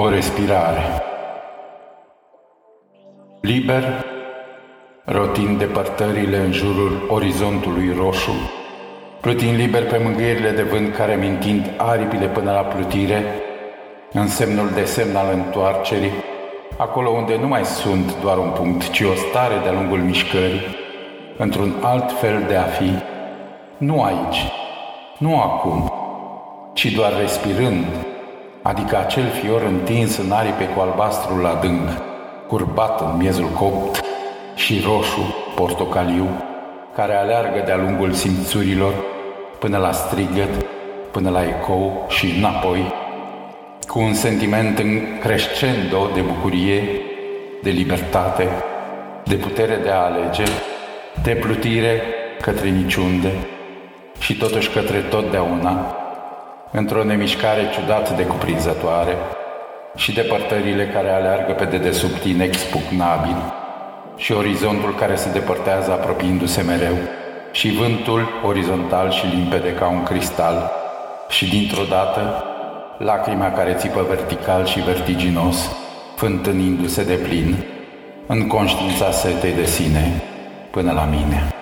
O respirare. Liber, rotind depărtările în jurul orizontului roșu, plutind liber pe mângâierile de vânt care mintind aripile până la plutire, în semnul de semn al întoarcerii, acolo unde nu mai sunt doar un punct, ci o stare de-a lungul mișcării, într-un alt fel de a fi, nu aici, nu acum, ci doar respirând, adică acel fior întins în aripe cu albastrul adânc, curbat în miezul copt și roșu, portocaliu, care aleargă de-a lungul simțurilor până la strigăt, până la ecou și înapoi, cu un sentiment în crescendo de bucurie, de libertate, de putere de a alege, de plutire către niciunde și totuși către totdeauna, într-o nemișcare ciudat de cuprinzătoare și depărtările care aleargă pe dedesubt inexpugnabil și orizontul care se depărtează apropiindu-se mereu și vântul orizontal și limpede ca un cristal și dintr-o dată lacrima care țipă vertical și vertiginos, fântânindu-se de plin în conștiința setei de sine până la mine.